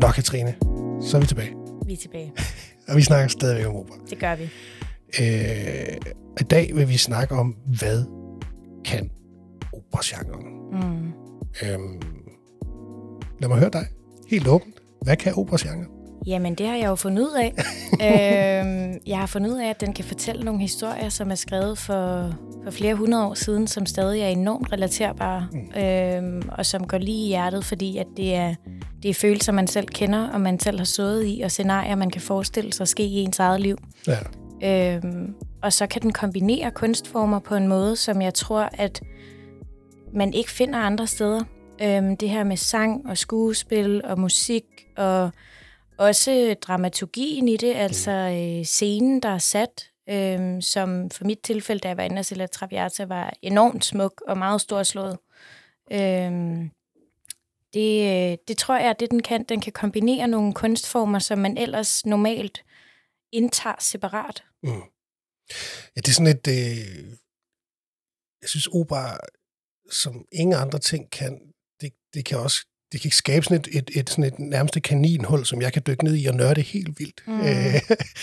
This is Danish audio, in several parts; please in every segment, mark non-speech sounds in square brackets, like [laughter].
Nå, Katrine, så er vi tilbage. Vi er tilbage. [laughs] Og vi snakker stadigvæk om opera. Det gør vi. Øh, I dag vil vi snakke om, hvad kan operagenren? Mm. Øhm, lad mig høre dig. Helt åbent. Hvad kan operagenren? Jamen, det har jeg jo fundet ud af. [laughs] øhm, jeg har fundet ud af, at den kan fortælle nogle historier, som er skrevet for, for flere hundrede år siden, som stadig er enormt relaterbare, mm. øhm, og som går lige i hjertet, fordi at det er, det er følelser, man selv kender, og man selv har stået i, og scenarier, man kan forestille sig ske i ens eget liv. Ja. Øhm, og så kan den kombinere kunstformer på en måde, som jeg tror, at man ikke finder andre steder. Øhm, det her med sang og skuespil og musik og også dramaturgien i det, altså øh, scenen, der er sat, øh, som for mit tilfælde, da jeg var inde og Traviata, var enormt smuk og meget storslået. Øh, det, det tror jeg, at det den kan. Den kan kombinere nogle kunstformer, som man ellers normalt indtager separat. Mm. Ja, det er sådan et... Øh, jeg synes, opera, som ingen andre ting kan, det, det kan også det kan skabe sådan et, et, et, sådan et nærmeste kaninhul, som jeg kan dykke ned i og nørde helt vildt. Mm. Øh,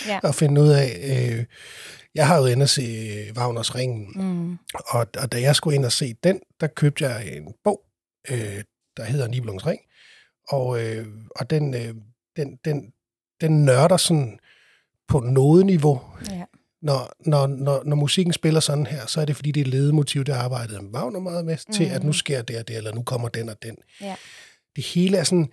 ja. [laughs] og finde ud af... Øh, jeg har jo inde at se Wagners Ringen, mm. og, og da jeg skulle ind og se den, der købte jeg en bog, øh, der hedder Nibelungens Ring, og, øh, og den, øh, den, den, den nørder sådan på noget Ja. Når, når, når, når musikken spiller sådan her, så er det fordi, det er ledemotiv, det arbejdede Wagner meget med, mm. til at nu sker det og det, eller nu kommer den og den. Ja det hele er sådan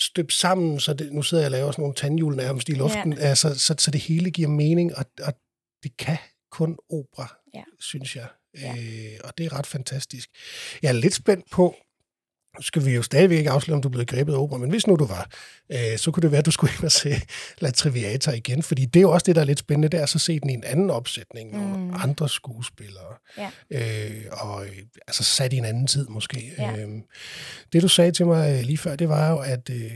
støbt sammen, så det, nu sidder jeg og laver sådan nogle tandhjul nærmest i luften, ja. altså, så, så det hele giver mening, og, og det kan kun opera, ja. synes jeg. Ja. Øh, og det er ret fantastisk. Jeg er lidt spændt på, nu skal vi jo stadigvæk ikke afsløre, om du er blevet grebet af opera, men hvis nu du var, øh, så kunne det være, at du skulle ind og se La Traviata igen, fordi det er jo også det, der er lidt spændende, det er så se den i en anden opsætning, mm. og andre skuespillere, ja. øh, og øh, altså sat i en anden tid måske. Ja. Øh, det du sagde til mig lige før, det var jo, at, øh,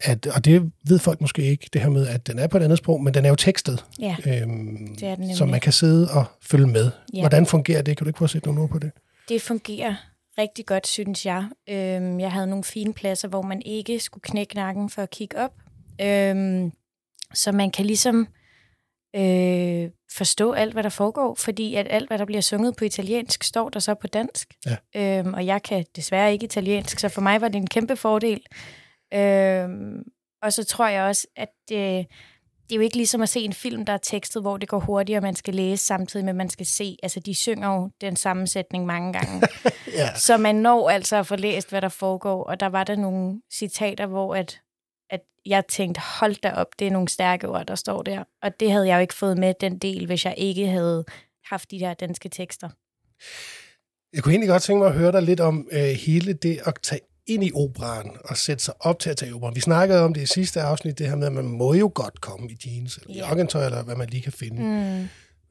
at, og det ved folk måske ikke, det her med, at den er på et andet sprog, men den er jo tekstet, ja, øhm, det er den så man kan sidde og følge med. Ja. Hvordan fungerer det? Kan du ikke prøve at sætte nogle ord på det? Det fungerer rigtig godt, synes jeg. Øhm, jeg havde nogle fine pladser, hvor man ikke skulle knække nakken for at kigge op. Øhm, så man kan ligesom øh, forstå alt, hvad der foregår, fordi at alt, hvad der bliver sunget på italiensk, står der så på dansk. Ja. Øhm, og jeg kan desværre ikke italiensk, så for mig var det en kæmpe fordel. Øhm, og så tror jeg også, at øh, det er jo ikke ligesom at se en film, der er tekstet, hvor det går hurtigt, og man skal læse samtidig med, at man skal se. Altså, de synger jo den sammensætning mange gange. [laughs] ja. Så man når altså at få læst, hvad der foregår. Og der var der nogle citater, hvor at, at jeg tænkte, hold da op, det er nogle stærke ord, der står der. Og det havde jeg jo ikke fået med, den del, hvis jeg ikke havde haft de der danske tekster. Jeg kunne egentlig godt tænke mig at høre dig lidt om øh, hele det at tage ind i operan og sætte sig op til at tage operan. Vi snakkede om det i sidste afsnit, det her med, at man må jo godt komme i jeans eller yeah. joggentøj, eller hvad man lige kan finde. Mm.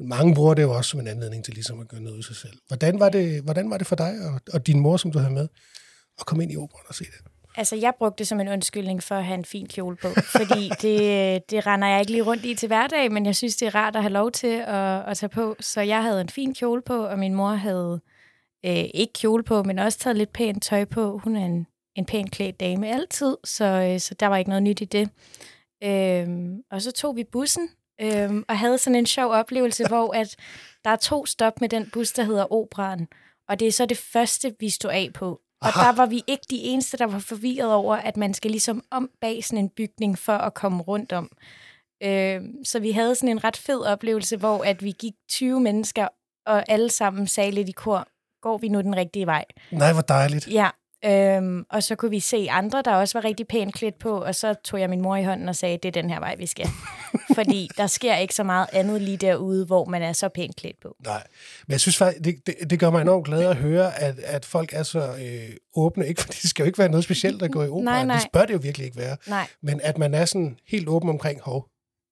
Mange bruger det jo også som en anledning til ligesom at gøre noget ud sig selv. Hvordan var det, hvordan var det for dig og, og din mor, som du havde med, at komme ind i operan og se det? Altså, jeg brugte det som en undskyldning for at have en fin kjole på, fordi [laughs] det, det render jeg ikke lige rundt i til hverdag, men jeg synes, det er rart at have lov til at, at tage på. Så jeg havde en fin kjole på, og min mor havde øh, ikke kjole på, men også taget lidt pænt tøj på. Hun er en, en pænt klædt dame altid, så, øh, så der var ikke noget nyt i det. Øh, og så tog vi bussen øh, og havde sådan en sjov oplevelse, [laughs] hvor at der er to stop med den bus, der hedder Operan. Og det er så det første, vi stod af på. Og Aha. der var vi ikke de eneste, der var forvirret over, at man skal ligesom om bag sådan en bygning for at komme rundt om. Øh, så vi havde sådan en ret fed oplevelse, hvor at vi gik 20 mennesker, og alle sammen sagde lidt i kor, går vi nu den rigtige vej? Nej, hvor dejligt. Ja, øhm, og så kunne vi se andre, der også var rigtig pænt klædt på, og så tog jeg min mor i hånden og sagde, det er den her vej, vi skal. [laughs] Fordi der sker ikke så meget andet lige derude, hvor man er så pænt klædt på. Nej, men jeg synes faktisk, det, det, det gør mig enormt glad at høre, at, at folk er så øh, åbne, ikke? [laughs] fordi det skal jo ikke være noget specielt, der går i opera. Nej, nej. Det bør det jo virkelig ikke være. Nej. Men at man er sådan helt åben omkring, hov,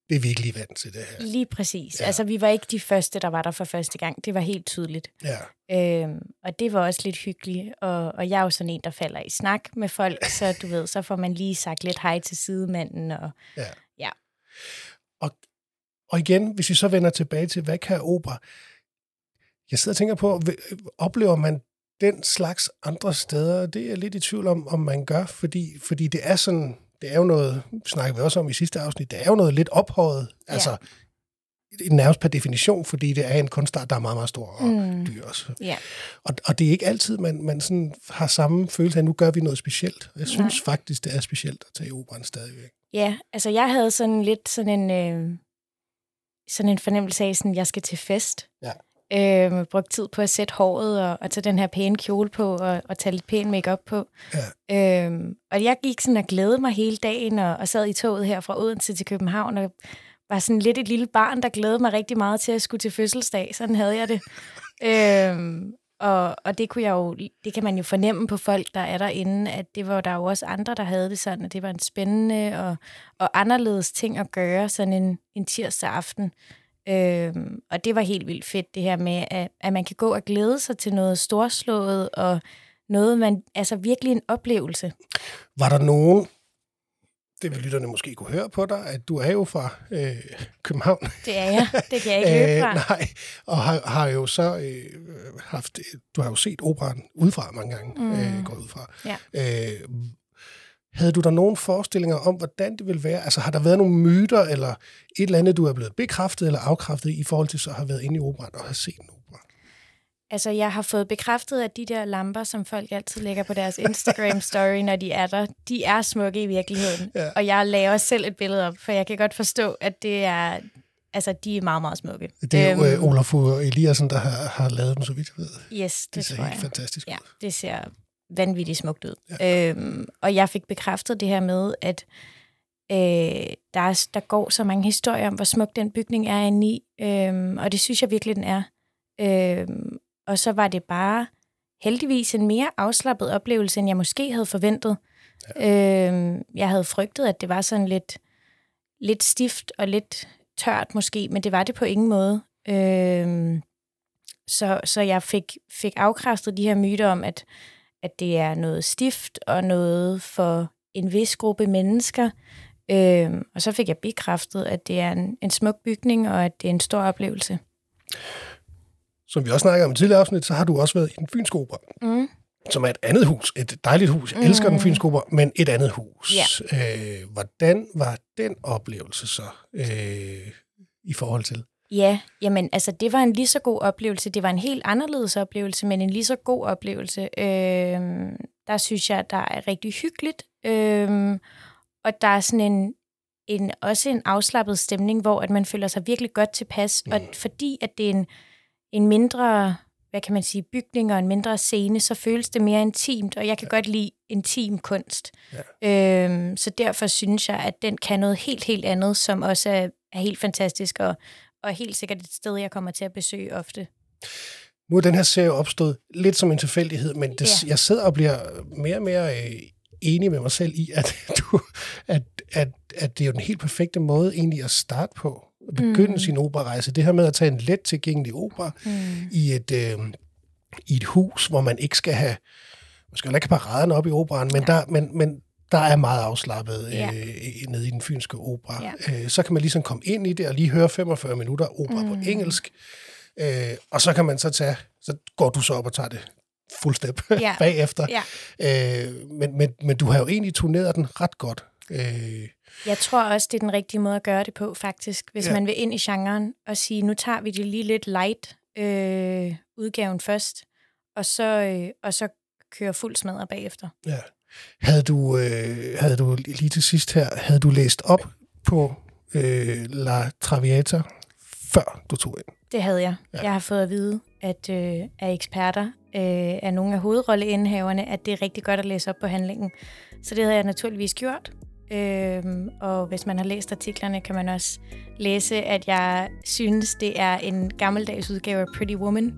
det er vi ikke lige vant til det her. Lige præcis. Ja. Altså, vi var ikke de første, der var der for første gang. Det var helt tydeligt. Ja. Øhm, og det var også lidt hyggeligt. Og, og jeg er jo sådan en, der falder i snak med folk, så du ved, så får man lige sagt lidt hej til sidemanden. Og, ja. ja. Og, og igen, hvis vi så vender tilbage til, hvad kan opera? Jeg sidder og tænker på, oplever man den slags andre steder, det er jeg lidt i tvivl om, om man gør, fordi, fordi det er sådan, det er jo noget, snakker vi også om i sidste afsnit, det er jo noget lidt ophøjet, ja. altså nærmest per definition, fordi det er en kunstart, der er meget, meget stor og mm. dyr også. Ja. Og, og det er ikke altid, man, man sådan har samme følelse af, at nu gør vi noget specielt. Jeg synes Nej. faktisk, det er specielt at tage i operan stadigvæk. Ja, altså jeg havde sådan lidt sådan en, øh, sådan en fornemmelse af, at jeg skal til fest. Ja. Øh, brugt tid på at sætte håret og, og tage den her pæne kjole på og, og tage lidt pæn makeup på. Ja. Øh, og jeg gik sådan og glædede mig hele dagen og, og sad i toget her fra Odense til København og var sådan lidt et lille barn, der glædede mig rigtig meget til at skulle til fødselsdag. Sådan havde jeg det. øhm, og, og det kunne jeg jo, det kan man jo fornemme på folk, der er derinde, at det var der jo også andre, der havde det sådan, at det var en spændende og, og anderledes ting at gøre sådan en, en tirsdag aften. Øhm, og det var helt vildt fedt, det her med, at, at man kan gå og glæde sig til noget storslået, og noget, man, altså virkelig en oplevelse. Var der nogen, det vil lytterne måske kunne høre på dig, at du er jo fra øh, København. Det er jeg. Det kan jeg ikke [laughs] løbe fra. øh, nej, og har, har jo så øh, haft, du har jo set operan udefra mange gange, mm. øh, går ud fra. Ja. Øh, havde du der nogle forestillinger om, hvordan det vil være? Altså har der været nogle myter, eller et eller andet, du er blevet bekræftet eller afkræftet i forhold til så har været inde i operan og har set en opera? Altså, jeg har fået bekræftet, at de der lamper, som folk altid lægger på deres Instagram-story, når de er der, de er smukke i virkeligheden. Ja. Og jeg laver selv et billede op, for jeg kan godt forstå, at det er... Altså, de er meget, meget smukke. Det er jo øhm, Olaf Eliassen, der har, har lavet dem, så vidt jeg ved. Yes, det, det ser tror helt jeg. fantastisk Ja, ud. det ser vanvittigt smukt ud. Ja. Øhm, og jeg fik bekræftet det her med, at øh, der, er, der går så mange historier om, hvor smuk den bygning er inde i. Øhm, og det synes jeg virkelig, den er. Øhm, og så var det bare heldigvis en mere afslappet oplevelse, end jeg måske havde forventet. Ja. Øhm, jeg havde frygtet, at det var sådan lidt, lidt stift og lidt tørt måske, men det var det på ingen måde. Øhm, så, så jeg fik, fik afkræftet de her myter om, at, at det er noget stift og noget for en vis gruppe mennesker. Øhm, og så fik jeg bekræftet, at det er en, en smuk bygning, og at det er en stor oplevelse. Som vi også snakkede om i tidligere afsnit, så har du også været i den fynske opera, Mm. som er et andet hus. Et dejligt hus. Jeg elsker den fynske opera, men et andet hus. Ja. Øh, hvordan var den oplevelse så øh, i forhold til? Ja, jamen altså det var en lige så god oplevelse. Det var en helt anderledes oplevelse, men en lige så god oplevelse. Øhm, der synes jeg, der er rigtig hyggeligt. Øhm, og der er sådan en, en, også en afslappet stemning, hvor at man føler sig virkelig godt tilpas. Mm. Og fordi at det er en, en mindre, hvad kan man sige, bygning og en mindre scene, så føles det mere intimt, og jeg kan ja. godt lide intim kunst. Ja. Øhm, så derfor synes jeg, at den kan noget helt, helt andet, som også er, er helt fantastisk, og, og helt sikkert et sted, jeg kommer til at besøge ofte. Nu er den her serie opstået lidt som en tilfældighed, men det, Ja. jeg sidder og bliver mere og mere øh, enig med mig selv i, at, [laughs] du, at, at, at det er jo den helt perfekte måde egentlig at starte på. At begynde mm. sin operarejse. Det her med at tage en let tilgængelig opera Mm. i et, øh, i et hus, hvor man ikke skal have, man skal ikke have paraderne op i operan, men, Ja. der, men, men der er meget afslappet Ja. øh, nede i den fynske opera. Ja. Øh, så kan man ligesom komme ind i det og lige høre 45 minutter opera mm. på engelsk, øh, og så kan man så tage, så går du så op og tager det fuld step Ja. [laughs] bagefter. Ja. Øh, men, men, men du har jo egentlig turneret den ret godt. Øh, Jeg tror også, det er den rigtige måde at gøre det på, faktisk. Hvis Ja. man vil ind i genren og sige, nu tager vi det lige lidt light øh, udgaven først, og så, øh, og så køre fuld smadret bagefter. Ja. Havde du, øh, havde du lige til sidst her, havde du læst op på øh, La Traviata, før du tog ind? Det havde jeg. Ja. Jeg har fået at vide at øh, af eksperter, øh, af nogle af hovedrolleindhaverne, at det er rigtig godt at læse op på handlingen. Så det havde jeg naturligvis gjort. Øhm, og hvis man har læst artiklerne, kan man også læse, at jeg synes, det er en gammeldags udgave af Pretty Woman. [laughs]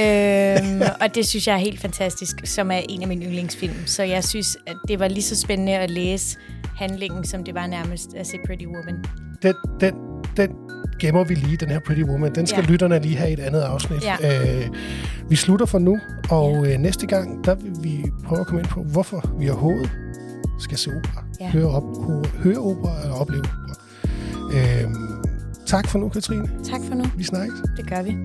øhm, og det synes jeg er helt fantastisk, som er en af mine yndlingsfilm. Så jeg synes, at det var lige så spændende at læse handlingen, som det var nærmest at se Pretty Woman. Den, den, den gemmer vi lige, den her Pretty Woman. Den skal ja. Ja. lytterne lige have et andet afsnit. Ja. Øh, vi slutter for nu, og øh, næste gang, der vil vi prøve at komme ind på, hvorfor vi overhovedet skal se opera. Ja. Høre, op, høre opera eller opleve opera. Øh, tak for nu, Katrine. Tak for nu. Vi snakkes. Det gør vi.